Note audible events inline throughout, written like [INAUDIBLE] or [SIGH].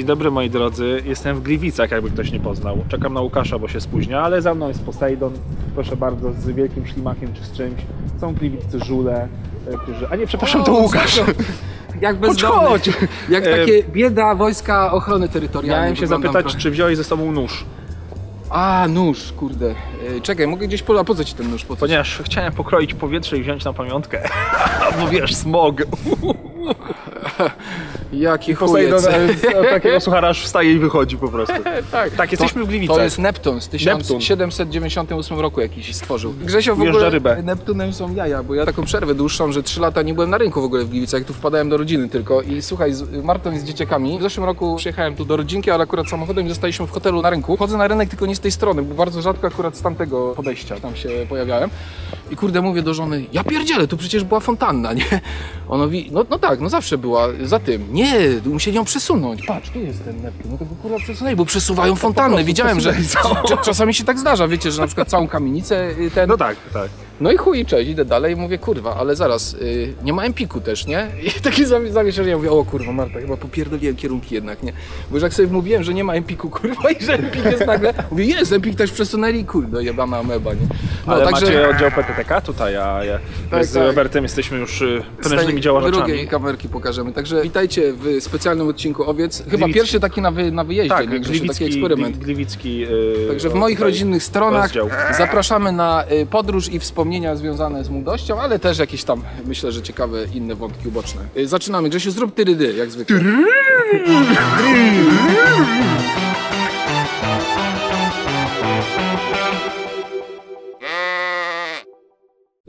Dzień dobry moi drodzy, jestem w Gliwicach, jakby ktoś nie poznał. Czekam na Łukasza, bo się spóźnia, ale za mną jest Poseidon, proszę bardzo, z wielkim ślimakiem czy z czymś. Są gliwiccy żule, e, którzy... A nie, przepraszam, to O, Łukasz! spoko. Jak Chodź, bezdomny. chodź! Jak E, takie bieda wojska ochrony terytorialnej. Miałem się zapytać, trochę. czy wziąłeś ze sobą nóż, A, nóż, kurde. E, Czekaj, mogę gdzieś pola. Po co ci ten nóż? Po ponieważ chciałem pokroić powietrze i wziąć na pamiątkę. [LAUGHS] Bo wiesz, smog. [LAUGHS] Jaki Poseidon chujec. e, takiego suchara aż wstaje i wychodzi po prostu. [LAUGHS] tak, Tak, jesteśmy to, w Gliwicach. To jest Neptun z Neptun. 1798 roku jakiś stworzył. Grzesio w Ujeżdża ogóle rybę. Neptunem są jaja, bo ja taką przerwę dłuższą, że 3 lata nie byłem na rynku w ogóle w Gliwicach, tu wpadałem do rodziny tylko i słuchaj, z Martą i z dzieciakami, w zeszłym roku przyjechałem tu do rodzinki, ale akurat samochodem i zostaliśmy w hotelu na rynku. Chodzę na rynek tylko nie z tej strony, bo bardzo rzadko akurat z tamtego podejścia tam się pojawiałem i kurde mówię do żony, ja pierdzielę, tu przecież była fontanna, [LAUGHS] nie? Ona mówi, no, no tak, no zawsze była za tym. Nie, musieli ją przesunąć. Patrz, tu jest ten Neptun. No to go kurwa przesunęli, bo przesuwają fontannę. Widziałem, że czasami się tak zdarza, wiecie, że na przykład całą kamienicę y, ten... No tak, tak. No i chuj, cześć, idę dalej i mówię, kurwa, ale zaraz, y, nie ma Empiku też, nie? [LAUGHS] I taki zami- zamieszanie, mówię, o kurwa Marta, chyba popierdoliłem kierunki jednak, nie? Bo już jak sobie mówiłem, że nie ma Empiku, [LAUGHS] kurwa, i że Empik jest nagle, mówię, jest, Empik też przesunęli, kurde, jebana ameba, nie? No, Ale macie oddział PTTK tutaj, a ja Tak, z tak. Robertem jesteśmy już y, prężnymi działaczami. drugiej kamerki pokażemy. Także witajcie w specjalnym odcinku Owiec. Chyba Gliwicki. pierwszy taki na, wy, na wyjeździe, Tak, nie? Gliwicki, taki eksperyment. gli- gliwicki y, Także w moich rodzinnych stronach rozdział. zapraszamy na y, podróż i wspomnienia związane z młodością, ale też jakieś tam, myślę, że ciekawe inne wątki uboczne. Y, Zaczynamy. Grzesiu, zrób tyrydy, jak zwykle. [LAUGHS]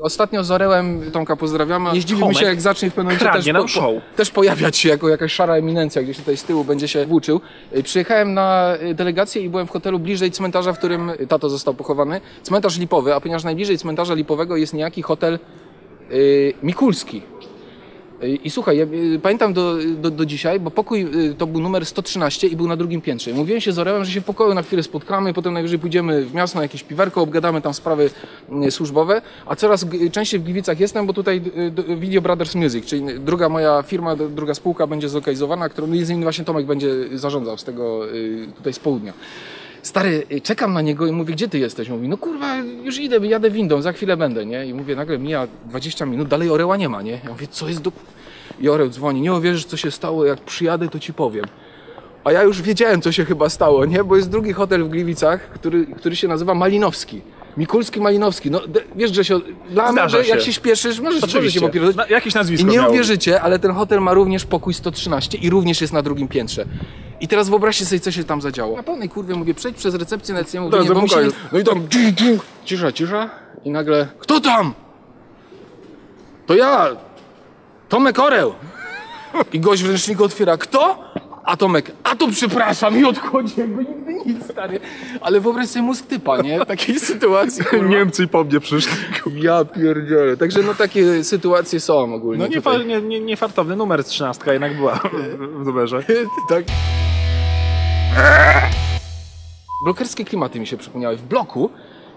Ostatnio z Orełem, Tomka pozdrawiamy. Tomek się, jak zacznie w pewnym momencie kradnie też, nam show. też pojawiać się jako jakaś szara eminencja, gdzieś tutaj z tyłu będzie się włóczył. Y, Przyjechałem na y, delegację i byłem w hotelu bliżej cmentarza, w którym y, tato został pochowany. Cmentarz Lipowy, a ponieważ najbliżej cmentarza Lipowego jest niejaki hotel y, Mikulski. I słuchaj, ja y, pamiętam do, do, do dzisiaj, bo pokój y, to był numer 113 i był na drugim piętrze. Mówiłem się z Orełem, że się w pokoju na chwilę spotkamy, potem najwyżej pójdziemy w miasto na jakieś piwerko, obgadamy tam sprawy y, służbowe, a coraz częściej w Gliwicach jestem, bo tutaj y, Video Brothers Music, czyli druga moja firma, druga spółka będzie zlokalizowana, którą między innymi właśnie Tomek będzie zarządzał z tego tutaj z południa. Stary, y, czekam na niego i mówię, gdzie ty jesteś? Mówi, no kurwa, już idę, jadę windą, za chwilę będę, nie? I mówię, nagle mija 20 minut, dalej Oreła nie ma, nie? Ja mówię, co jest do... I Oreł dzwoni, nie uwierzysz, co się stało, jak przyjadę, to ci powiem. A ja już wiedziałem, co się chyba stało, nie? Bo jest drugi hotel w Gliwicach, który, który się nazywa Malinowski. Mikulski Malinowski. No, de, wiesz, że się, dla mnie, że jak się. się śpieszysz, możesz, możesz się Oczywiście. popierdolić. Na, jakieś nazwisko I nie miało. uwierzycie, ale ten hotel ma również pokój 113 i również jest na drugim piętrze. I teraz wyobraźcie sobie, co się tam zadziało. Na pełnej kurwie mówię, przejdź przez recepcję, nawet nie mówię, Drodzy nie, bo mi się nie... No i tam cisza, cisza i nagle, kto tam? To ja, Tomek Oreł. I gość w ręczniku otwiera, kto? A Tomek, a to przepraszam i odchodzi, jakby nigdy nic, stary. Ale wyobraź sobie mózg typa, nie? W takiej [LAUGHS] sytuacji, kurwa. Niemcy i po mnie przyszli. Ja pierdzielę. Także no takie sytuacje są ogólnie No nie, tutaj. fa, nie, nie, nie fartowny numer 13 jednak była w numerze. [LAUGHS] tak. Blokerskie klimaty mi się przypomniały. W bloku,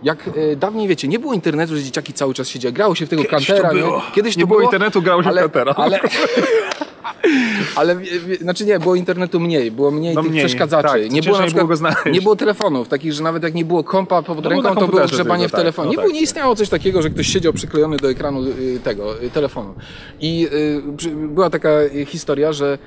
jak e, dawniej wiecie, nie było internetu, że dzieciaki cały czas siedziały. Grało się w tego Kiedyś to kantera. było. Nie? Kiedyś Nie to było internetu, grało się w ale, kantera. Ale, [LAUGHS] ale wie- znaczy nie, było internetu mniej, było mniej No tych mniej, przeszkadzaczy. tak, nie było na było przykład, znaleźć. nie było telefonów, takich, że nawet jak nie było kompa pod było ręką, to było grzebanie w tak, telefonie. no nie, było, nie tak. istniało coś takiego, że ktoś siedział przyklejony do ekranu y, tego y, telefonu. I y, była taka y, historia, że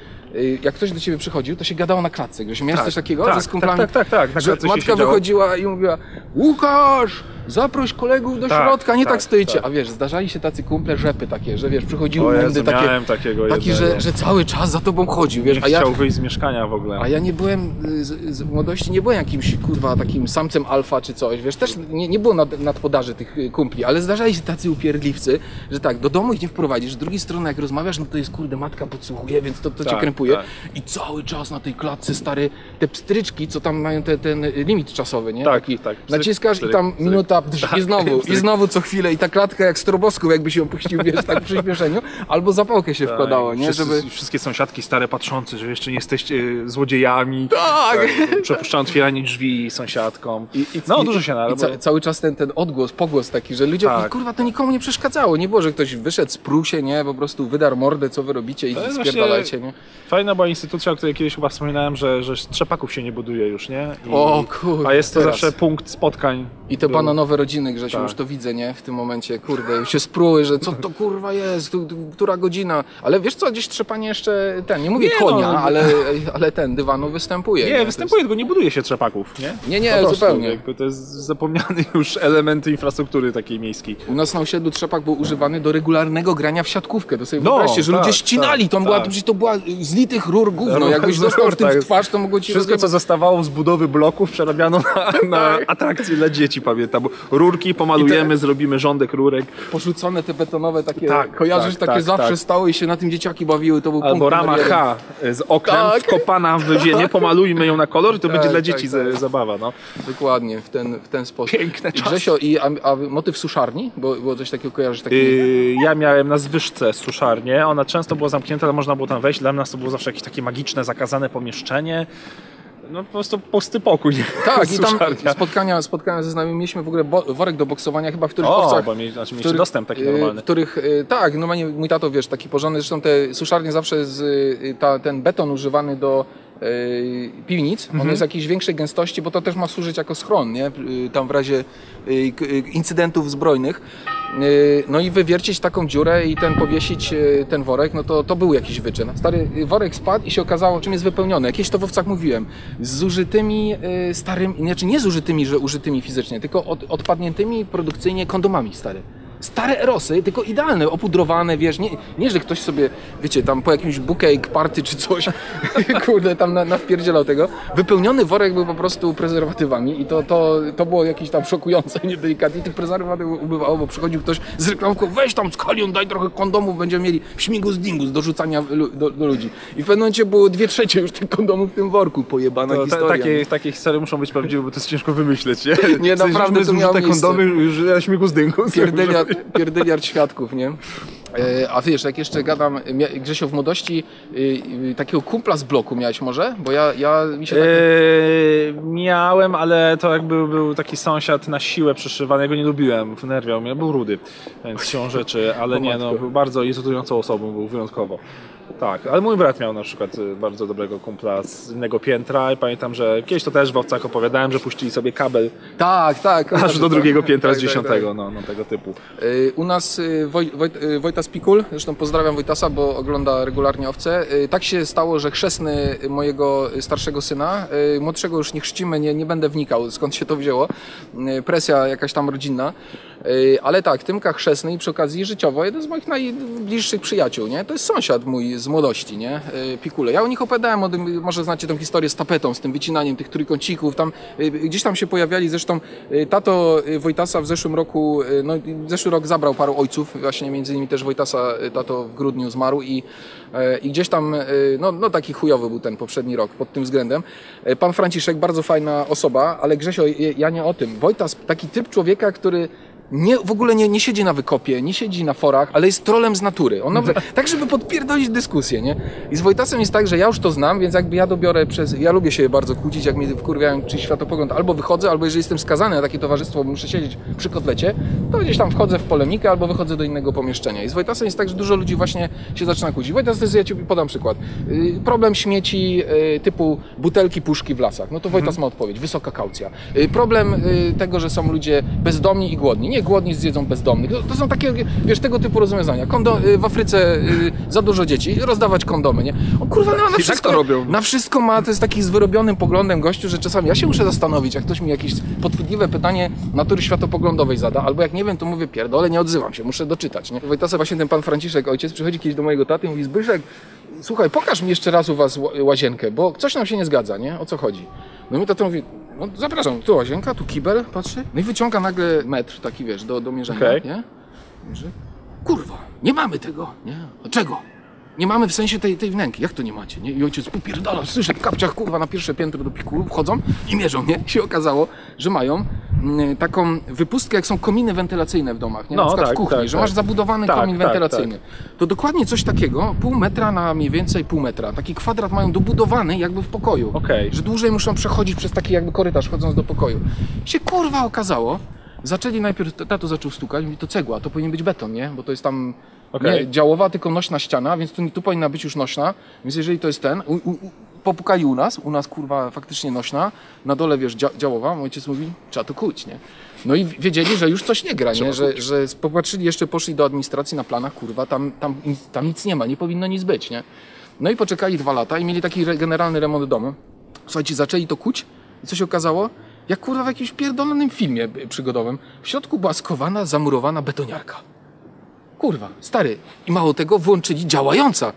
jak ktoś do ciebie przychodził, to się gadało na klatce. Grzesiu, miałeś Tak, coś takiego, tak, że z kumplami? tak, tak, tak, tak, że matka wychodziła i mówiła Łukasz, zaproś kolegów do Tak, środka, nie tak, tak, stoicie. tak. A wiesz, zdarzali się tacy kumple rzepy takie, że wiesz, przychodziły Jezu, takie, takiego taki, jednego. że, że cały czas za tobą chodził, wiesz, Nie a ja, chciał wyjść z mieszkania w ogóle. a ja nie byłem y, z, z młodości, nie byłem jakimś kurwa takim samcem alfa czy coś, wiesz, też nie, nie było nad, nadpodaży tych y, kumpli, ale zdarzali się tacy upierdliwcy, że tak, do domu ich nie wprowadzisz, z drugiej strony jak rozmawiasz, no to jest kurde, matka podsłuchuje, więc to, to cię Tak, tak. i cały czas na tej klatce stary, te pstryczki, co tam mają te, ten limit czasowy, nie? Tak, Taki, tak, pstryk, Naciskasz i pstryk, tam pstryk. minuta tap, [LAUGHS] i znowu, i znowu co chwilę i ta klatka jak strobosków jakby się opuścił, wiesz, tak w przyspieszeniu, albo zapałkę się wkładało, nie, Wszyscy, żeby... Wszystkie sąsiadki stare patrzące, że jeszcze nie jesteście e, złodziejami. Tak! Przepuszczają otwieranie drzwi sąsiadkom. I, i, no, i- dużo się I narobi. ca, cały czas ten, ten odgłos, pogłos taki, że ludzie, Tak. i kurwa, to nikomu nie przeszkadzało. Nie było, że ktoś wyszedł, spruł się, nie, po prostu wydarł mordę, co wy robicie i jest spierdalajcie, nie? Fajna była instytucja, o której kiedyś chyba wspominałem, że, że trzepaków się nie buduje już, nie? I, O kurde, A jest to teraz. zawsze punkt spotkań. I te Był- bananowe rodziny, Grzesiu, Tak. już to widzę, nie? W tym momencie, kurde, już się spruły, że co to kurwa jest, tu, tu, która godzina. Ale wiesz co, gdzieś trzepanie jeszcze, ten, nie mówię Nie, konia, no. ale, ale ten, dywanu występuje. Nie, To występuje, tylko nie buduje się trzepaków, nie? Nie, nie, prostu, zupełnie. jakby To jest zapomniany już element infrastruktury takiej miejskiej. Jest, u nas na osiedlu trzepak był używany do regularnego grania w siatkówkę. To sobie No, wyobraźcie, że tak, ludzie ścinali, tak, to, była, tak. to, przecież to była z litych rur gówno. Rur- Jakbyś dostał w tym tak. w twarz, to mogło ci Wszystko, co rozjebać- zostawało z budowy bloków, przerabiano na, [LAUGHS] na atrakcje dla dzieci, pamiętam. Rurki pomalujemy, zrobimy rządek rurek. porzucone te betonowe takie, Tak, kojarzysz, tak, takie tak, zawsze tak. stały i się na tym dzieciaki bawiły, to był Albo rama. H z oknem Tak. wkopana w ziemię, [LAUGHS] pomalujmy ją na kolor i to Tak, będzie dla tak, dzieci tak. za- zabawa. No. Dokładnie, w ten, w ten sposób. Piękne I czasy. Grzesio, i, a, a motyw suszarni? Bo było coś takiego, kojarzysz taki... Yy, ja miałem na zwyżce suszarnię, ona często była zamknięta, ale można było tam wejść. Dla nas to było zawsze jakieś takie magiczne, zakazane pomieszczenie. No po prostu pusty pokój. Tak, i [LAUGHS] tam spotkania, spotkania ze znajomymi mieliśmy w ogóle bo, worek do boksowania chyba w których O, owcach. bo mieli, znaczy w których- dostęp taki normalny. W których, y, tak, normalnie mój tato, wiesz, taki porządny, zresztą te suszarnie zawsze z, y, ta, ten beton używany do piwnic, Mhm. on jest jakiejś większej gęstości, bo to też ma służyć jako schron, nie? Tam w razie incydentów zbrojnych. Y, No i wywiercić taką dziurę i ten powiesić y, ten worek, no to, to był jakiś wyczyn. Stary y, worek spadł i się okazało, czym jest wypełniony. Jakieś to w owcach mówiłem. Z zużytymi starymi, znaczy nie zużytymi, że użytymi fizycznie, tylko od, odpadniętymi produkcyjnie kondomami, stary. Stare erosy, tylko idealne, opudrowane, wiesz, nie, nie że ktoś sobie, wiecie, tam po jakimś bouquet party czy coś, [LAUGHS] kurde, tam na, nawpierdzielał tego. Wypełniony worek był po prostu prezerwatywami i to, to, to było jakieś tam szokujące, [LAUGHS] niedelikatnie. Tych prezerwatywów ubywało, bo przychodził ktoś z reklamką, weź tam skalion, daj trochę kondomów, będziemy mieli śmigus dingus do rzucania do, do ludzi. I w pewnym momencie było dwie trzecie już tych kondomów w tym worku, pojebana To, ta, historia. takie, takie historie muszą być prawdziwe, bo to jest ciężko wymyśleć, nie? [LAUGHS] Nie, W sensie, naprawdę to miało miejsce. kondomy już na śmigu z dynku. Pierdyliard, świadków, nie? E, A wiesz, jak jeszcze gadam, Grzesio, w młodości y, y, takiego kumpla z bloku miałeś może? Bo ja, ja mi się tak... Eee, miałem, ale to jakby był taki sąsiad na siłę przyszywany, ja go nie lubiłem, wnerwiał mnie, był rudy, więc siłą rzeczy, ale [LAUGHS] nie, no, był bardzo irytującą osobą, był wyjątkowo. Tak, ale mój brat miał na przykład y, bardzo dobrego kumpla z innego piętra i pamiętam, że kiedyś to też w Owcach opowiadałem, że puścili sobie kabel Tak, tak. aż do drugiego piętra z Tak, tak, dziesiątego, no, no tego typu. Y, U nas y, Woj, Woj, Wojtas Pikul, zresztą pozdrawiam Wojtasa, bo ogląda regularnie owce. Tak się stało, że chrzestny mojego starszego syna, młodszego już nie chrzcimy, nie, nie będę wnikał skąd się to wzięło, presja jakaś tam rodzinna, ale tak, Tymka chrzestny i przy okazji życiowo jeden z moich najbliższych przyjaciół, nie? To jest sąsiad mój z młodości, nie? Y, Pikule. Ja o nich opowiadałem, o tym, może znacie tę historię z tapetą, z tym wycinaniem tych trójkącików, tam y, gdzieś tam się pojawiali, zresztą y, tato y, Wojtasa w zeszłym roku, y, no zeszły rok zabrał paru ojców, właśnie między innymi też Wojtasa y, tato w grudniu zmarł i, y, i gdzieś tam, y, no, no taki chujowy był ten poprzedni rok pod tym względem. Y, Pan Franciszek, bardzo fajna osoba, ale Grzesio, y, ja nie o tym. Wojtas, taki typ człowieka, który nie, w ogóle nie, nie siedzi na wykopie, nie siedzi na forach, ale jest trolem z natury. On nawet, [LAUGHS] tak, żeby podpierdolić dyskusję, nie? I z Wojtasem jest tak, że ja już to znam, więc jakby ja dobiorę przez... Ja lubię się bardzo kłócić, jak mnie wkurwiają czy światopogląd, albo wychodzę, albo jeżeli jestem skazany na takie towarzystwo, bo muszę siedzieć przy kotlecie, to gdzieś tam wchodzę w polemikę, albo wychodzę do innego pomieszczenia. I z Wojtasem jest tak, że dużo ludzi właśnie się zaczyna kłócić. Wojtas, to jest, ja Ci podam przykład. Y, Problem śmieci y, typu butelki, puszki w lasach. No to Wojtas ma odpowiedź. Wysoka kaucja. Y, Problem tego, że są ludzie bezdomni i głodni. Nie głodni zjedzą bezdomnych. To, to są takie, wiesz, tego typu rozwiązania. Kondo, y, w Afryce y, za dużo dzieci, rozdawać kondomy, nie? O kurwa, no, na tak wszystko, to robią. na wszystko ma, to jest taki z wyrobionym poglądem gościu, że czasami ja się muszę zastanowić, jak ktoś mi jakieś podchwytliwe pytanie natury światopoglądowej zada, albo jak nie wiem, to mówię pierdolę, nie odzywam się, muszę doczytać, nie? Wojtasa właśnie ten pan Franciszek, ojciec, przychodzi kiedyś do mojego taty i mówi, Zbyszek, słuchaj, pokaż mi jeszcze raz u was ła- łazienkę, bo coś nam się nie zgadza, nie? O co chodzi? No i mój tata mówi, no zapraszam, tu łazienka, tu kibel, patrzy, no i wyciąga nagle metr taki, wiesz, do, do mierzenia, Okej. nie? Mierzy. Kurwa, nie mamy tego, nie? A czego? Nie mamy w sensie tej, tej wnęki. Jak to nie macie? Nie? I ojciec popierdala, słyszę w kapciach, kurwa, na pierwsze piętro do piku wchodzą i mierzą, nie? I się okazało, że mają mm, taką wypustkę, jak są kominy wentylacyjne w domach, nie? No, na przykład tak, w kuchni, tak, że tak. masz zabudowany Tak, komin tak, wentylacyjny. To dokładnie coś takiego, pół metra na mniej więcej pół metra. Taki kwadrat mają dobudowany jakby w pokoju. Okej. Że dłużej muszą przechodzić przez taki jakby korytarz, chodząc do pokoju. Się kurwa okazało, zaczęli najpierw, tato zaczął stukać, mówi to cegła, to powinien być beton, nie? Bo to jest tam Okej. nie działowa, tylko nośna ściana, więc tu, tu powinna być już nośna. Więc jeżeli to jest ten, u, u, popukali u nas, u nas kurwa faktycznie nośna, na dole wiesz dzia, działowa, mój ojciec mówi, trzeba to kuć, nie? No i wiedzieli, że już coś nie gra, nie? Że, że popatrzyli, jeszcze poszli do administracji na planach, kurwa, tam, tam, nic- tam nic nie ma, nie powinno nic być, nie? No i poczekali dwa lata i mieli taki generalny remont domu. Słuchajcie, zaczęli to kuć i co się okazało? Jak kurwa w jakimś pierdolonym filmie y, przygodowym. W środku była skowana, zamurowana betoniarka. Kurwa, stary. I mało tego, włączyli działająca.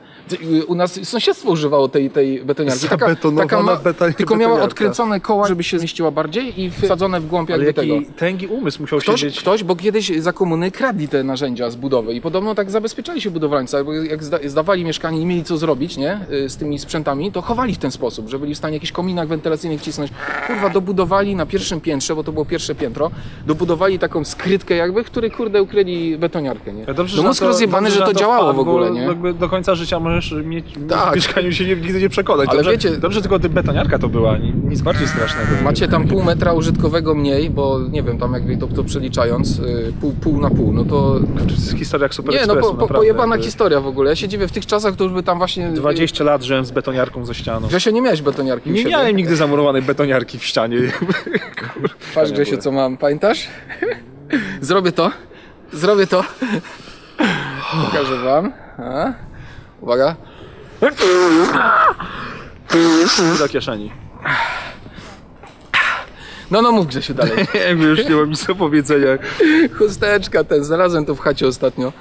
U nas sąsiedztwo używało tej, tej betoniarki. Zabetonowana betoń- tylko miała odkręcone koła, żeby się zmieściła bardziej i wsadzone w głąb jakby tego. tęgi umysł musiał Ktoś, siedzieć. ktoś, bo kiedyś za komuny kradli te narzędzia z budowy i podobno tak zabezpieczali się budowlańcy, bo jak zda, zdawali mieszkanie i mieli co zrobić, nie, y, z tymi sprzętami, to chowali w ten sposób, że byli w stanie jakiś kominak wentylacyjny wcisnąć. Kurwa, dobudowali na pierwszym piętrze, bo to było pierwsze piętro, dobudowali taką skrytkę jakby, w której kurde ukryli betoniarkę, nie. Ja Dobrze, no że mózg to- rozjebany, dobrze, że to na działało wpadł, w ogóle, nie. Do końca życia możesz mieć Tak. w mieszkaniu się nigdy nie przekonać. Ale dobrze, wiecie- dobrze tylko ty betoniarka to była, ni- nic bardziej strasznego. Macie tam pół metra użytkowego mniej, bo nie wiem, tam jakby to, to przeliczając, y, pół, pół na pół, no to To jest historia jak Super Nie, no po, po, pojebana Jakby historia w ogóle. Ja się dziwię, w tych czasach to już by tam właśnie... 20 lat żyłem z betoniarką ze ścianą. Grzesio, nie miałeś betoniarki Nie miałem nigdy zamurowanej betoniarki w ścianie. [LAUGHS] Patrz Grzesiu, co mam, pamiętasz? [LAUGHS] Zrobię to, zrobię to. [LAUGHS] Pokażę wam. A? Uwaga. do kieszeni. No, no mów Grzesiu dalej. [LAUGHS] Jakby już nie mam nic do powiedzenia. Chusteczka ten, znalazłem to w chacie ostatnio.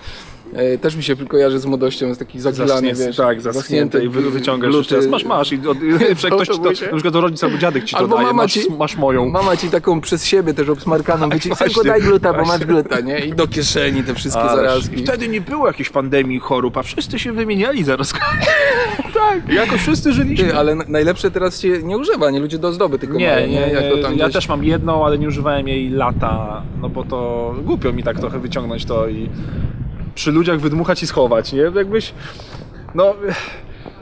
E, też mi się kojarzy z młodością, jest taki zagilany, Zaschnięty, wiesz. tak, zaschnięte i wy, wyciągasz gluty. jeszcze raz. Masz, masz. I od, [LAUGHS] że ktoś ci to, na przykład rodzic albo dziadek ci to Albo daje, mama masz, ci- masz moją. Mama ci taką przez siebie też obsmarkaną, [LAUGHS] Tak, wyci, właśnie, synku daj gluta, bo masz właśnie. gluta, nie? I do kieszeni te wszystkie Ależ. zarazki. I wtedy nie było jakiejś pandemii chorób, a wszyscy się wymieniali zaraz. [LAUGHS] tak. Jakoś wszyscy żyliśmy. Ty, ale na- najlepsze teraz się nie używa, nie ludzie do ozdoby tylko Nie, mają, nie, Jak to tam ja gdzieś- też mam jedną, ale nie używałem jej lata, no bo to głupio mi tak trochę wyciągnąć to i przy ludziach wydmuchać i schować, nie? Jakbyś, no...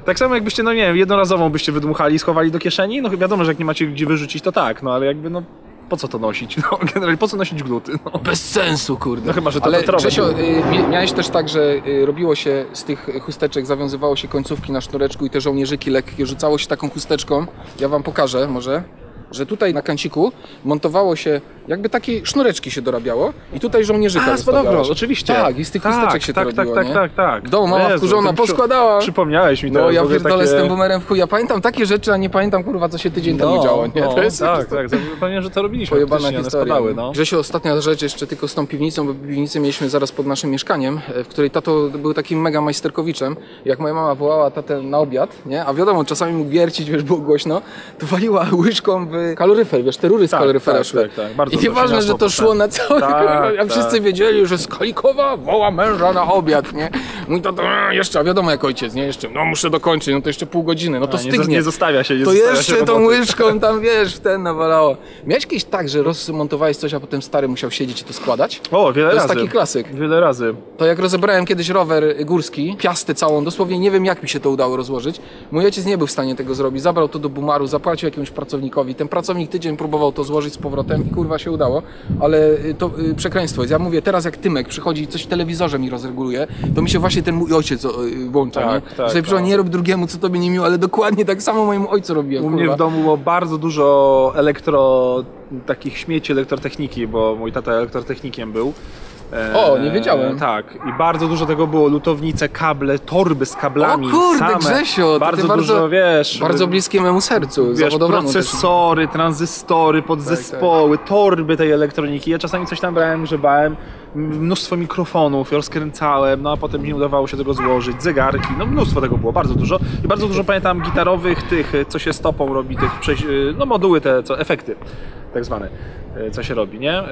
Tak samo jakbyście, no nie wiem, jednorazową byście wydmuchali i schowali do kieszeni, no wiadomo, że jak nie macie gdzie wyrzucić, to tak, no ale jakby, no po co to nosić? [LAUGHS] No generalnie po co nosić gluty? No. Bez sensu, kurde. No chyba, że to Ale Grzesio, było. y, mia- miałeś też tak, że y, robiło się z tych chusteczek, zawiązywało się końcówki na sznureczku i te żołnierzyki lekkie, rzucało się taką chusteczką. Ja wam pokażę może. Że tutaj na kanciku montowało się, jakby takie sznureczki się dorabiało i tutaj żołnierzyka A, wystawiałeś. spodobno, oczywiście. Tak, i z tych chusteczek się to tak, robiło, tak, nie? tak, tak, tak. Domu mama Jezu, wkurzona poskładała. Przypomniałeś mi No teraz. ja pierdolę z takie- tym bumerem w chuj. Ja pamiętam takie rzeczy, a nie pamiętam kurwa co się tydzień temu No, działo, nie? no, To jest tak, tak, zapomniałem, że to robiliśmy. Pojebana historia. spadały, no. Grzesiu, ostatnia rzecz jeszcze tylko z tą piwnicą, bo piwnicę mieliśmy zaraz pod naszym mieszkaniem, e, w której tato był takim mega majsterkowiczem. Jak moja mama wołała tatę na obiad, nie? A wiadomo, czasami mógł wiercić, wiesz, było głośno, to waliła [LAUGHS] łyżką w kaloryfer, wiesz, te rury z Tak, kaloryfera tak, szły. tak, tak. Bardzo I to nieważne, że to potem. szło na cały Tak, [LAUGHS] a wszyscy tak. wiedzieli, że Skalikowa woła męża na obiad, nie? Mój tato, "E, jeszcze, a wiadomo jak ojciec, nie? Jeszcze, no muszę dokończyć, no to jeszcze pół godziny, no to A, nie, stygnie. nie zostawia się, nie To zostawia jeszcze się tą roboty. łyżką tam, wiesz, w ten nawalało. Miałeś kiedyś tak, że rozmontowałeś coś, a potem stary musiał siedzieć i to składać? O, wiele To razy. jest taki klasyk. Wiele razy. To jak rozebrałem kiedyś rower górski, piastę całą, dosłownie nie wiem jak mi się to udało rozłożyć. Mój ojciec nie był w stanie tego zrobić, zabrał to do bumaru, zapłacił jakiemuś pracownikowi. Ten pracownik tydzień próbował to złożyć z powrotem i kurwa się udało, ale y, to y, przekleństwo jest. Ja mówię, teraz jak Tymek przychodzi i coś w telewizorze mi rozreguluje, to mi się właśnie ten mój ojciec y, włącza, Tak, nie? tak, sobie tak. nie rób drugiemu, co tobie nie miło, ale dokładnie tak samo mojemu ojcu robiłem, U mnie kurwa. w domu było bardzo dużo elektro, takich śmieci elektrotechniki, bo mój tata elektrotechnikiem był. E, O, nie wiedziałem. Tak, i bardzo dużo tego było, lutownice, kable, torby z kablami. O kurde, same. Grzesio, bardzo, bardzo- dużo, wiesz... Bardzo bliskie memu sercu, Wiesz, zawodowemu też. procesory, tranzystory, podzespoły, torby tej elektroniki. Ja czasami coś tam brałem, grzebałem, mnóstwo mikrofonów, rozkręcałem, no a potem nie udawało się tego złożyć, zegarki, no mnóstwo tego było, bardzo dużo. I bardzo dużo pamiętam gitarowych tych, co się stopą robi, tych, przejś- no moduły te, co, efekty. tak zwane, e, co się robi, nie? E,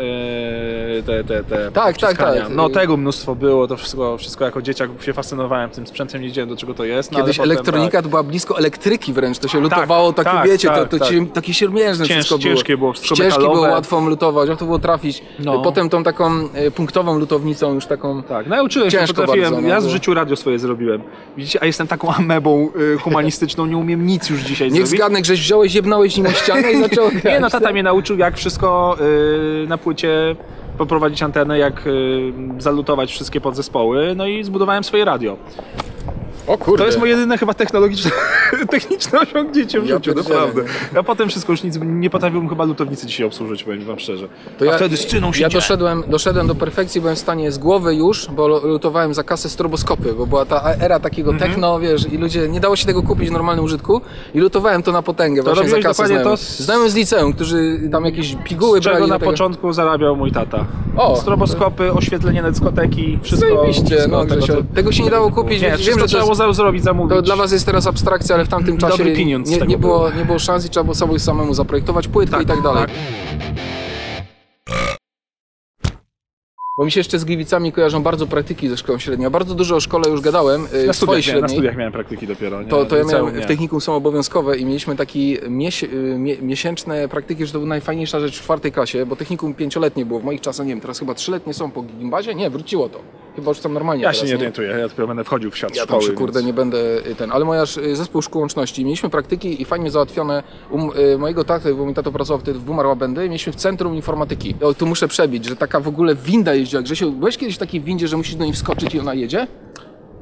Te, te, te Tak, tak, tak. No tego mnóstwo było, to wszystko, wszystko jako dzieciak się fascynowałem tym sprzętem, nie wiedziałem do czego to jest. No, Kiedyś potem, elektronika to była blisko elektryki wręcz, to się lutowało takie, tak, wiecie, tak, to, to tak. takie Cięż- wszystko było. ciężkie było, wszystko Ścieżki metalowe. było łatwo lutować, łatwo było trafić. No. Potem tą taką e, punktową lutownicą już taką... Tak, nauczyłem się, potrafiłem. bardzo, no, ja w bo- życiu radio swoje zrobiłem. Widzicie, a jestem taką amebą humanistyczną, nie umiem nic już dzisiaj Niech zrobić. zgadnę, żeś wziąłeś, jebnąłeś nim o ścianę i [LAUGHS] zaczął Nie no, tata mnie nauczył jak wszystko y, na płycie poprowadzić antenę, jak y, zalutować wszystkie podzespoły, no i zbudowałem swoje radio. O kurde. To jest moje jedyne chyba technologiczne, [LAUGHS] techniczne osiągnięcie w Ja życiu, naprawdę. A potem wszystko już nic, nie potrafiłbym chyba lutownicy dzisiaj obsłużyć, powiem wam szczerze. To a ja, wtedy z czyną ja siedziałem. doszedłem, doszedłem do perfekcji, byłem w stanie z głowy już, bo lu- lutowałem za kasę stroboskopy, bo była ta era takiego Mhm. techno, wiesz, i ludzie, nie dało się tego kupić w normalnym użytku i lutowałem to na potęgę właśnie za kasę to z- Znajomych z liceum, którzy tam jakieś piguły Z czego brali na początku zarabiał mój tata. O! Stroboskopy, oświetlenie na dyskoteki, wszystko. Zajebiście, wszystko no, tego, Tego się nie dało kupić, Nie, wiem, że to trzeba było zrobić, zamówić. To dla was jest teraz abstrakcja, ale w tamtym czasie pieniądz nie, nie, było, było. nie było szans i trzeba było sobie samemu zaprojektować płytkę Tak, i tak dalej. tak. Bo mi się jeszcze z Gliwicami kojarzą bardzo praktyki ze szkoły średniej. Ja bardzo dużo o szkole już gadałem, y, Na studiach, miałem, na studiach miałem praktyki dopiero. Nie? To, to ja miałem, nie. w technikum są obowiązkowe i mieliśmy taki mies, y, mie, miesięczne praktyki, że to była najfajniejsza rzecz w czwartej klasie, bo technikum pięcioletnie było w moich czasach, nie wiem, teraz chyba trzyletnie są po gimbazie? Nie, wróciło to. Chyba już tam normalnie Ja teraz, się nie orientuję, ja dopiero będę wchodził w świat Ja tam szkoły. się kurde więc- nie będę y, ten, ale moja y, zespół szkół łączności, mieliśmy praktyki i fajnie załatwione u y, mojego taty, bo mój tato pracował wtedy w Bumar Łabędy, mieliśmy w centrum informatyki. O, tu muszę przebić, że taka w ogóle winda jeździła. Grzesiu, byłeś kiedyś w takiej windzie, że musisz do niej wskoczyć i ona jedzie?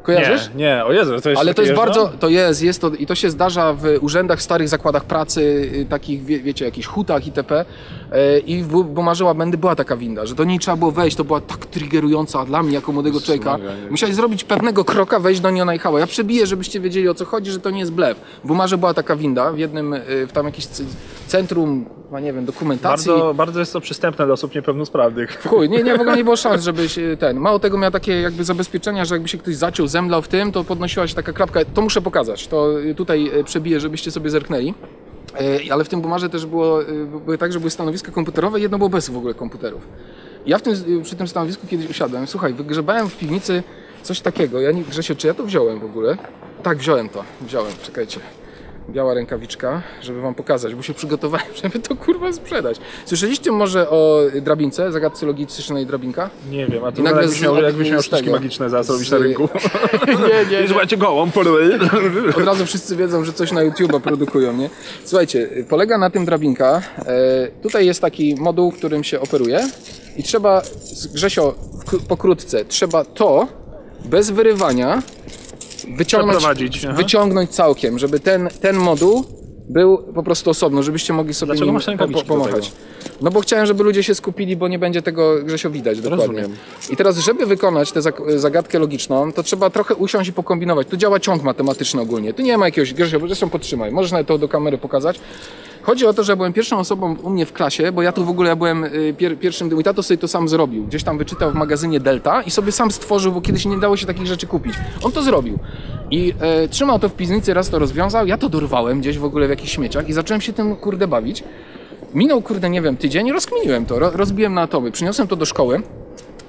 Kojarzysz? Nie, nie, o Jezu, to jest Ale to jest jeżdżą? bardzo, to jest, jest to i to się zdarza w urzędach, starych zakładach pracy, y, takich, wie, wiecie, jakichś hutach itp. Y, I w Bumarze Łabędy była taka winda, że do niej trzeba było wejść, to była tak triggerująca dla mnie jako młodego człowieka. Musiałeś zrobić pewnego kroka, wejść do niej, ona jechała. Ja przebiję, żebyście wiedzieli o co chodzi, że to nie jest blef. W Bumarze była taka winda, w jednym, y, w tam jakimś centrum, no nie wiem, dokumentacji. Bardzo, bardzo jest to przystępne dla osób niepełnosprawnych. Chuj, nie, nie, w ogóle nie było szans, żebyś y, ten. Mało tego miała takie jakby zabezpieczenia, że jakby się ktoś zaciął, zemdlał w tym, to podnosiła się taka klapka. To muszę pokazać, to y, tutaj y, przebiję, żebyście sobie zerknęli. Ale w tym bumarze też było, były tak, że były stanowiska komputerowe, jedno było bez w ogóle komputerów. Ja w tym, przy tym stanowisku kiedyś usiadłem, słuchaj, wygrzebałem w piwnicy coś takiego. Ja nie, Grzesio, czy ja to wziąłem w ogóle? Tak, wziąłem to, wziąłem, czekajcie. Biała rękawiczka, żeby wam pokazać, bo się przygotowałem, [LAUGHS] żeby to kurwa sprzedać. Słyszeliście może o drabince, zagadce logistycznej drabinka? Nie wiem, a to I nagle jakbyś miał, jakbyś miał sztuczki magiczne zaraz robić na rynku. [LAUGHS] nie, nie, I słuchajcie, gołą, [LAUGHS] Od razu wszyscy wiedzą, że coś na YouTube'a produkują, nie? Słuchajcie, polega na tym drabinka. E, tutaj jest taki moduł, którym się operuje i trzeba, Grzesio, pokrótce, trzeba to bez wyrywania wyciągnąć, wyciągnąć całkiem, żeby ten, ten moduł był po prostu osobno, żebyście mogli sobie Dlaczego nim masz do pomachać. No bo chciałem, żeby ludzie się skupili, bo nie będzie tego Grzesio widać dokładnie. Rozumiem. I teraz, żeby wykonać tę zagadkę logiczną, to trzeba trochę usiąść i pokombinować. Tu działa ciąg matematyczny ogólnie. Tu nie ma jakiegoś, Grzesio, zresztą podtrzymaj, możesz nawet to do kamery pokazać. Chodzi o to, że ja byłem pierwszą osobą u mnie w klasie, bo ja tu w ogóle ja byłem y, pier, pierwszym, mój tato sobie to sam zrobił. Gdzieś tam wyczytał w magazynie Delta i sobie sam stworzył, bo kiedyś nie dało się takich rzeczy kupić. On to zrobił. I e, trzymał to w piwnicy, raz to rozwiązał, ja to dorwałem gdzieś w ogóle w jakichś śmieciach i zacząłem się tym kurde bawić. Minął, kurde, nie wiem, tydzień, rozkminiłem to, ro, rozbiłem na atomy, przyniosłem to do szkoły.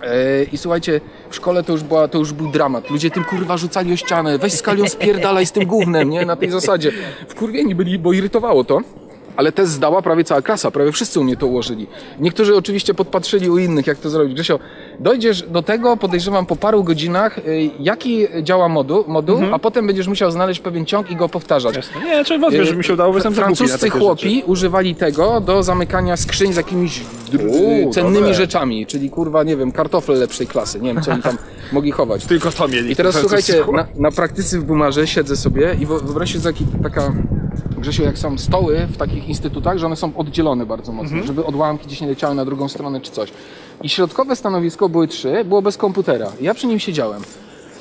E, I słuchajcie, w szkole to już, była, to już był dramat. Ludzie tym kurwa rzucali o ścianę, weź skalion spierdalaj z tym gównem, nie? Na tej zasadzie. Wkurwieni byli, bo irytowało to. Ale test zdała prawie cała klasa, prawie wszyscy u mnie to ułożyli. Niektórzy oczywiście podpatrzyli u innych, jak to zrobić. Grzesio, dojdziesz do tego, podejrzewam, po paru godzinach, y, jaki działa moduł, moduł a potem będziesz musiał znaleźć pewien ciąg i go powtarzać. Jasne. Nie, czy wątpię, że mi się udało, bo jestem Francuscy chłopi używali tego do zamykania skrzyń z jakimiś Uuu, cennymi dobre. rzeczami, czyli kurwa, nie wiem, kartofle lepszej klasy, nie wiem, co oni tam [LAUGHS] mogli chować. rzeczy. Tylko to mieli. I teraz słuchajcie, na, na praktyce w Bumarze siedzę sobie i wyobraźcie sobie taki, taka, Grzesiu, jak są stoły w takich instytutach, że one są oddzielone bardzo mocno, Mhm. żeby odłamki gdzieś nie leciały na drugą stronę czy coś. I środkowe stanowisko były trzy, było bez komputera. Ja przy nim siedziałem.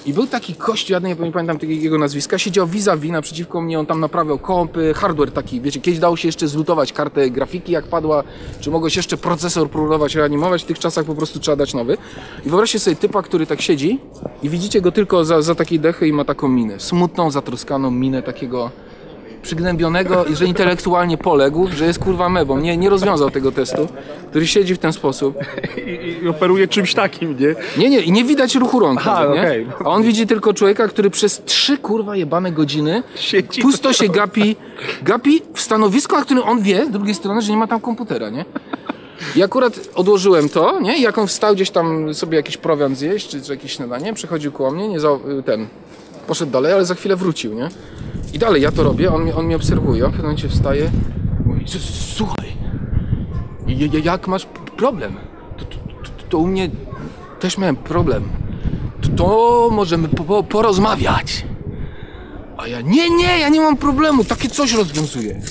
I był taki kościół, ja nie, pamiętam jego nazwiska, siedział vis-a-vis naprzeciwko mnie, on tam naprawiał kompy, hardware taki, wiecie, kiedyś dało się jeszcze zlutować kartę grafiki jak padła, czy mogłeś jeszcze procesor próbować reanimować, w tych czasach po prostu trzeba dać nowy. I wyobraźcie sobie typa, który tak siedzi i widzicie go tylko za, za takiej dechy i ma taką minę, smutną, zatroskaną minę takiego przygnębionego, że intelektualnie poległ, że jest kurwa mebą. Nie, nie rozwiązał tego testu, który siedzi w ten sposób. I, i operuje czymś takim, nie? Nie, nie, i nie widać ruchu rąk. Aha, nie? okej. A on widzi tylko człowieka, który przez trzy kurwa jebane godziny Siedzi. pusto się gapi, gapi w stanowisku, na którym on wie z drugiej strony, że nie ma tam komputera, nie? I akurat odłożyłem to, nie? I jak on wstał gdzieś tam sobie jakiś prowiant zjeść, czy, czy jakieś śniadanie, przychodził koło mnie, nie za, ten, poszedł dalej, ale za chwilę wrócił, nie? I dalej ja to robię, on, on mnie obserwuje, on w pewnym momencie wstaje, mówi, "S- słuchaj, jak masz problem? To, to, to, to u mnie też miałem problem. To, to możemy po, po, porozmawiać. A ja, nie, nie, ja nie mam problemu, takie coś rozwiązuję.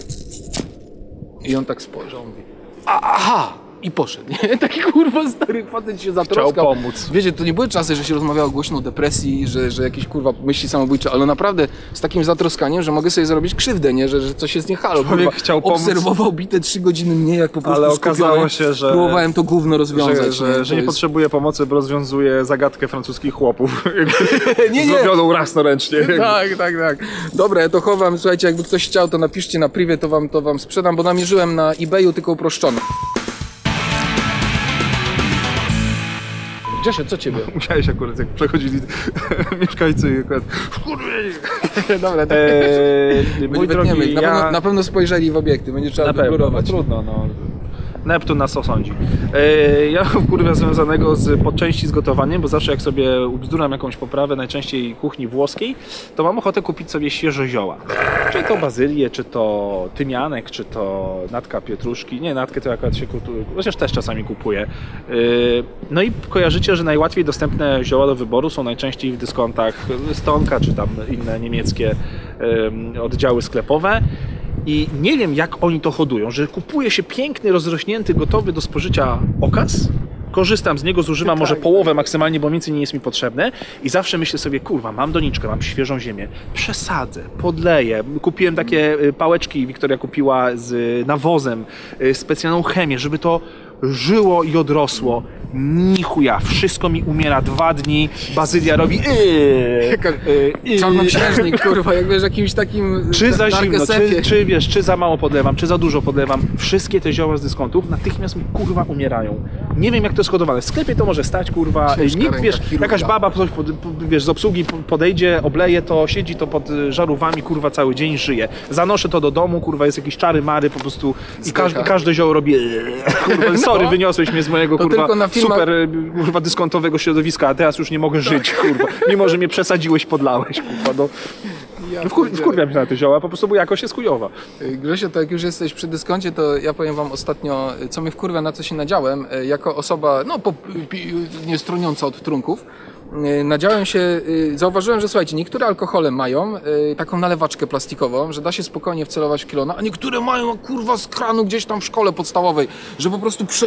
I on tak spojrzał, mówi, aha, i poszedł, nie? [LAUGHS] Taki kurwa stary facet się zatroskał. pomóc. Wiecie, to nie były czasy, że się rozmawiało głośno o depresji, że, że jakieś kurwa myśli samobójcze, ale naprawdę z takim zatroskaniem, że mogę sobie zrobić krzywdę, nie? Że, że coś jest nie halo. Człowiek kurwa. chciał pomóc. Obserwował bite trzy godziny mnie, jak po prostu Ale okazało się, że- Próbowałem to gówno rozwiązać. Że, że, że nie jest- potrzebuje pomocy, bo rozwiązuje zagadkę francuskich chłopów. [LAUGHS] [LAUGHS] Nie, nie. Zrobioną własnoręcznie. Tak, tak, tak. Dobra, ja to chowam. Słuchajcie, jakby ktoś chciał, to napiszcie na privie, to wam, to wam sprzedam, bo namierzyłem na eBayu tylko uproszczone. Grzesze, co ciebie? [LAUGHS] Musiałeś akurat, jak przechodzili [LAUGHS] mieszkańcy akurat... [LAUGHS] Dobra, tak. Eee, mój drogi, na, ja... pewno, na pewno spojrzeli w obiekty, będzie trzeba Na pewno, no trudno, no. Neptun nas osądzi. E, ja kurwa związanego z podczęści z gotowaniem, bo zawsze jak sobie ubzduram jakąś poprawę, najczęściej kuchni włoskiej, to mam ochotę kupić sobie świeże zioła. Czy to bazylię, czy to tymianek, czy to natka pietruszki. Nie, natkę to akurat się kupuje, chociaż też czasami kupuję. E, no i kojarzycie, że najłatwiej dostępne zioła do wyboru są najczęściej w dyskontach Stonka, czy tam inne niemieckie em, oddziały sklepowe. I nie wiem, jak oni to hodują, że kupuje się piękny, rozrośnięty, gotowy do spożycia okaz, korzystam z niego, zużywam może połowę maksymalnie, bo więcej nie jest mi potrzebne. I zawsze myślę sobie, kurwa, mam doniczkę, mam świeżą ziemię, przesadzę, podleję. Kupiłem takie y, pałeczki, Wiktoria kupiła z y, nawozem, y, specjalną chemię, żeby to żyło i odrosło. Ni chuja, wszystko mi umiera dwa dni, bazylia robi yy, yy, yy. Czarnoksiężnik, [LAUGHS] kurwa, jak wiesz, jakimś takim... Czy za zimno, czy, czy wiesz, czy za mało podlewam, czy za dużo podlewam, wszystkie te zioła z dyskontów natychmiast mi kurwa umierają. Nie wiem jak to jest hodowane. W sklepie to może stać kurwa, Ciężka nikt ręka wiesz, chirurga. jakaś baba coś pod, po- wiesz, z obsługi po- podejdzie, obleje to, siedzi to pod y, żarówami kurwa cały dzień, żyje. Zanoszę to do domu, kurwa jest jakiś czary mary po prostu i Zdycha. każde, każde zioło robi [LAUGHS] kurwa, [LAUGHS] sorry, wyniosłeś mnie z mojego To kurwa tylko na filmach- super y, kurwa dyskontowego środowiska, a teraz już nie mogę żyć kurwa, mimo że mnie przesadziłeś, podlałeś kurwa, no. Ja No Wkur, pierdzielę. wkurwia mnie na te zioła, po prostu bo jakość jest chujowa. Grzesio, to jak już jesteś przy dyskoncie, to ja powiem wam ostatnio, co mnie wkurwia, na co się nadziałem. E, Jako osoba, no, po, nie stroniąca od trunków, nadziałem się, zauważyłem, że słuchajcie, niektóre alkohole mają taką nalewaczkę plastikową, że da się spokojnie wcelować w kilona, a niektóre mają kurwa z kranu gdzieś tam w szkole podstawowej, że po prostu prze,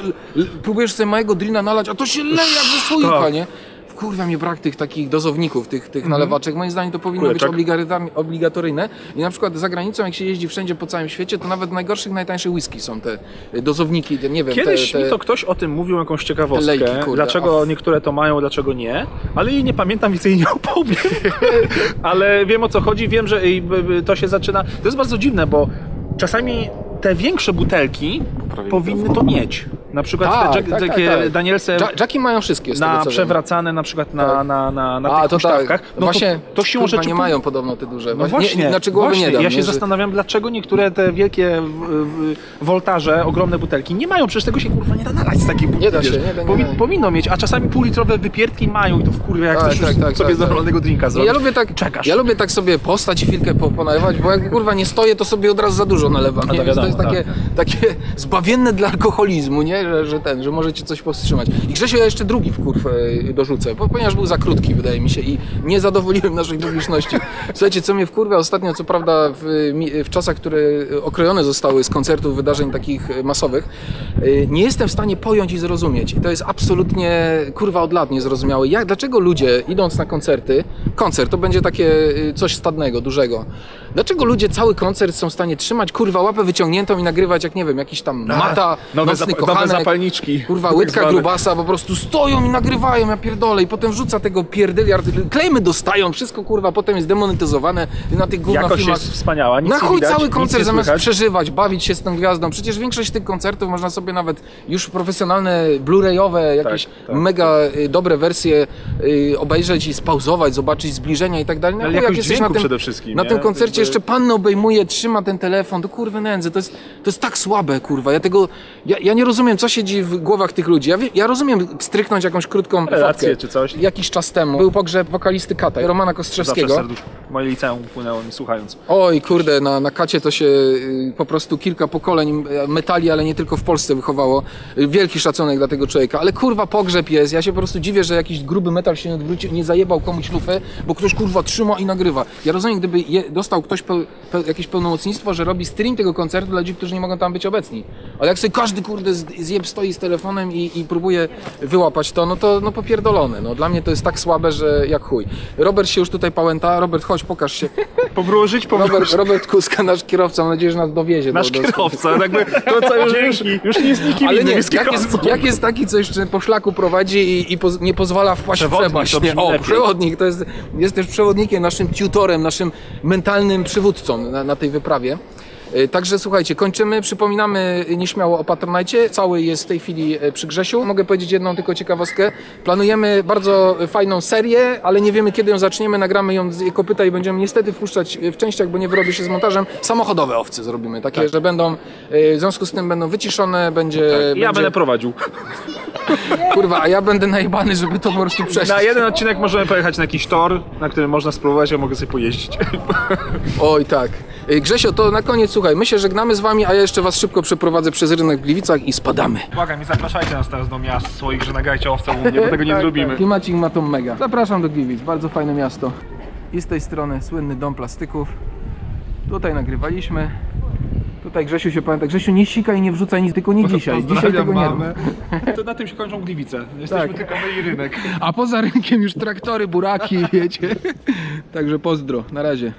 próbujesz sobie małego drina nalać, a to się leje jak ze słoika, Tak. nie? Kurwa mnie brak tych takich dozowników, tych, tych nalewaczek. Moim zdaniem to powinno być Kuleczek. obligarytami- obligatoryjne. I na przykład za granicą, jak się jeździ wszędzie po całym świecie, to nawet w najgorszych, najtańszych whisky są te y, dozowniki, te, nie wiem, Kiedyś te, te... mi to ktoś o tym mówił, jakąś ciekawostkę, lejki, kurde, dlaczego a- niektóre to mają, dlaczego nie, ale jej nie pamiętam, więc jej nie opowiem. [LAUGHS] ale wiem o co chodzi, wiem, że i- b- b- to się zaczyna... To jest bardzo dziwne, bo czasami te większe butelki powinny to mieć. Na przykład Tak, te Jack, tak, tak, takie tak. Danielse Ja- Jacki mają wszystkie, z tego na wiem. przewracane na przykład na, Tak. na, na, na A, tych to huśtawkach. tak. No właśnie, to, to siłą kurwa, rzeczy nie mają podobno te duże. No właśnie, nie, znaczy głowy właśnie. nie dam. ja się nie, że- zastanawiam, dlaczego niektóre te wielkie w, w, woltaże, ogromne butelki nie mają, przecież tego się kurwa nie da nalać z takiej butelki. Nie da się, nie da, nie Powin. Powinno mieć, a czasami półlitrowe wypierdki mają i to jak Tak, chcesz tak, już tak, sobie tak, tak. normalnego drinka Nie, zrobić. ja lubię tak, Czekasz. ja lubię tak sobie postać i chwilkę po, ponalewać, bo jak kurwa nie stoję, to sobie od razu za dużo nalewam. To jest takie zbawienne dla alkoholizmu, nie? Że, że ten, że możecie coś powstrzymać. I Grzesiu, ja jeszcze drugi wkurw e, dorzucę, bo, ponieważ był za krótki, wydaje mi się, i nie zadowoliłem naszej publiczności. Słuchajcie, co mnie wkurwia ostatnio, co prawda w, w czasach, które okrojone zostały z koncertów, wydarzeń takich e, masowych, e, nie jestem w stanie pojąć i zrozumieć. I to jest absolutnie, kurwa, od lat niezrozumiałe. Jak, dlaczego ludzie, idąc na koncerty, koncert to będzie takie coś stadnego, dużego, Dlaczego ludzie cały koncert są w stanie trzymać kurwa łapę wyciągniętą i nagrywać jak nie wiem, jakiś tam mata, nowe, nocny zap- nowe kochanek, zapalniczki. kurwa tak łydka zwane. grubasa po prostu stoją i nagrywają, ja pierdolę i potem wrzuca tego pierdyliard, klejmy dostają, wszystko kurwa potem jest demonetyzowane na tych gówno Jakość filmach. jest wspaniała, nic Na nie chuj widać, cały nic koncert nie zamiast słychać. przeżywać, bawić się z tą gwiazdą. Przecież większość tych koncertów można sobie nawet już profesjonalne, blu-rayowe, jakieś tak. mega y, dobre wersje y, obejrzeć i spauzować, zobaczyć zbliżenia i tak dalej. No Ale chuj, jakość jesteś dźwięku na tym, przede wszystkim, Na nie? tym koncercie jeszcze pan obejmuje, trzyma ten telefon, to kurwy nędzy, to jest, to jest tak słabe, kurwa. Ja tego, ja, ja nie rozumiem, co siedzi w głowach tych ludzi. Ja, wie- ja rozumiem stryknąć jakąś krótką Relację fotkę. czy coś. Jakiś czas temu był pogrzeb wokalisty Kata, Romana Zawsze Kostrzewskiego. serduszko. Moje liceum płynęło mi słuchając. Oj, kurde, na, na kacie to się y, po prostu kilka pokoleń y, metali, ale nie tylko w Polsce wychowało. Y, Wielki szacunek dla tego człowieka, ale kurwa pogrzeb jest. Ja się po prostu dziwię, że jakiś gruby metal się nie odwrócił, nie zajebał komuś lufę, bo ktoś kurwa trzyma i nagrywa. Ja rozumiem, gdyby je, dostał ktoś peł, jakieś pełnomocnictwo, że robi stream tego koncertu dla ludzi, którzy nie mogą tam być obecni. Ale jak sobie każdy kurde zjeb stoi z telefonem i, i próbuje wyłapać to, no to no popierdolone. No, dla mnie to jest tak słabe, że jak chuj. Robert się już tutaj pałęta. Robert, chodź, pokaż się. Powróżyć, Robert, powróżyć. Robert Kuska, nasz kierowca, mam nadzieję, że nas dowiezie. Nasz do, do... kierowca, jakby [LAUGHS] to co już, już, już nie jest nikim Ale innym, nie, jest jak jest, jak jest taki, co jeszcze po szlaku prowadzi i, i poz, nie pozwala wpaść Przewodnik, w przepaść? to Nie, brzmi o, lepiej. przewodnik, to jest, jest też przewodnikiem, naszym tutorem, naszym mentalnym przywódcą na, na tej wyprawie. E, Także słuchajcie, kończymy. Przypominamy nieśmiało o Patronajcie. Cały jest w tej chwili e, przy Grzesiu. Mogę powiedzieć jedną tylko ciekawostkę. Planujemy bardzo fajną serię, ale nie wiemy kiedy ją zaczniemy. Nagramy ją z kopyta i będziemy niestety wpuszczać w częściach, bo nie wyrobi się z montażem. Samochodowe owce zrobimy, takie, że będą, e, w związku z tym będą wyciszone, będzie... Ja będzie będę prowadził. Kurwa, a ja będę najebany, żeby to po prostu przejść. Na jeden odcinek możemy pojechać na jakiś tor, na którym można spróbować, ja mogę sobie pojeździć. Oj, tak. Grzesio, to na koniec, słuchaj, my się żegnamy z wami, a ja jeszcze was szybko przeprowadzę przez rynek w Gliwicach i spadamy. Błagam, nie zapraszajcie nas teraz do miast swoich, że nagrajcie owce u mnie, bo tego nie zrobimy. Klimacik ma tą mega. Zapraszam do Gliwic, bardzo fajne miasto. I z tej strony słynny dom plastyków. Tutaj nagrywaliśmy. Tutaj Grzesiu się pamięta. Grzesiu, nie sikaj i nie wrzucaj nic, tylko nie dzisiaj. Dzisiaj tego nie rób. To na tym się kończą Gliwice. Jesteśmy Tak. tylko my i rynek. A poza rynkiem już traktory, buraki, wiecie. Także pozdro, na razie.